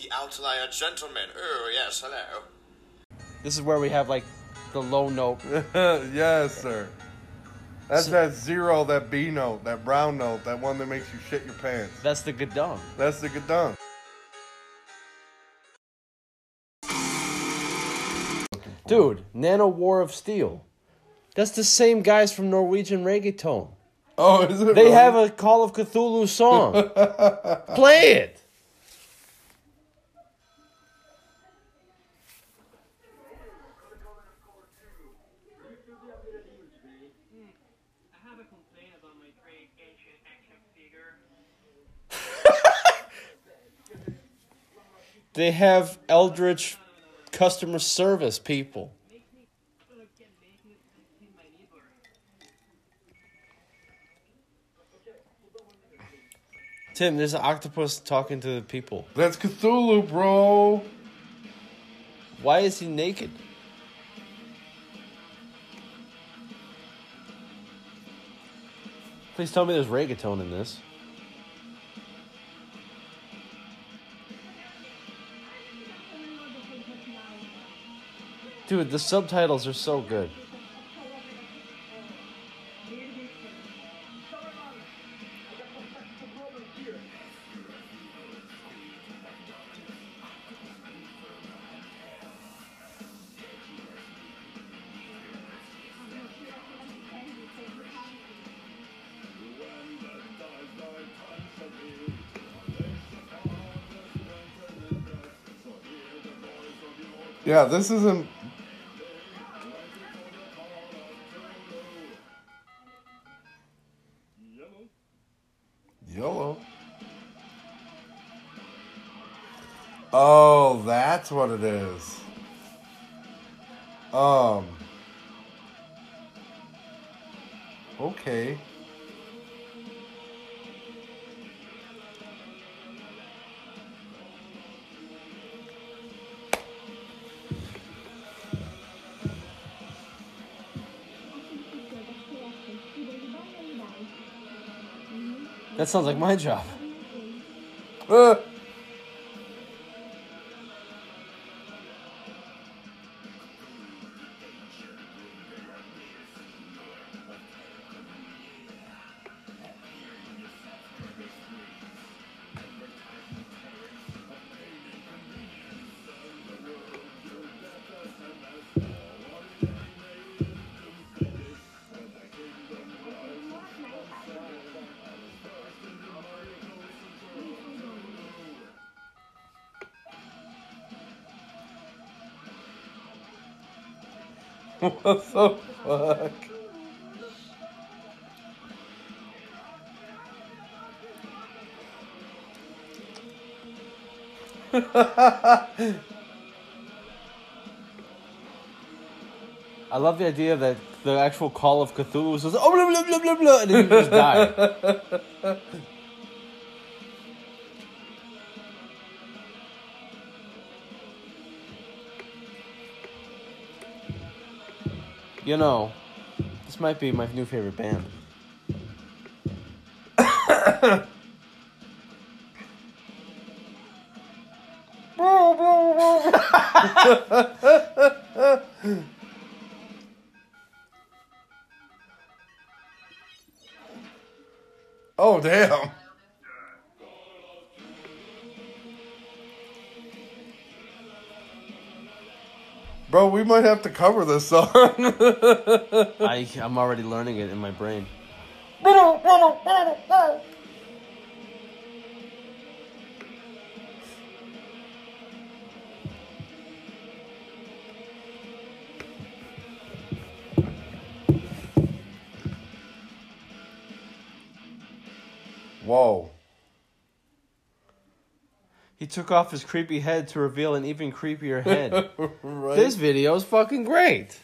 the outlier gentleman. Oh, yes, hello. This is where we have like the low note. yes, sir. That's So- that zero, that B note, that brown note, that one that makes you shit your pants. That's the gadung. That's the gadon. Dude, Nanowar of Steel. That's the same guys from Norwegian reggaeton. Oh, is it? They really? have a Call of Cthulhu song. Play it. Have a complaint about my great ancient action figure. They have Eldritch customer service people. Tim, there's an octopus talking to the people. That's Cthulhu, bro. Why is he naked? Please tell me there's reggaeton in this. Dude, the subtitles are so good. Yeah, this isn't. Yellow. Oh, that's what it is. Um. Okay. That sounds like my job. Uh, what the fuck? I love the idea that the actual Call of Cthulhu was just, oh, blah, blah, blah, blah, blah, and then you just die. you know, this might be my new favorite band. Oh, damn. Bro, we might have to cover this song. I, I'm already learning it in my brain. Whoa. Took off his creepy head to reveal an even creepier head. Right? this video is fucking great.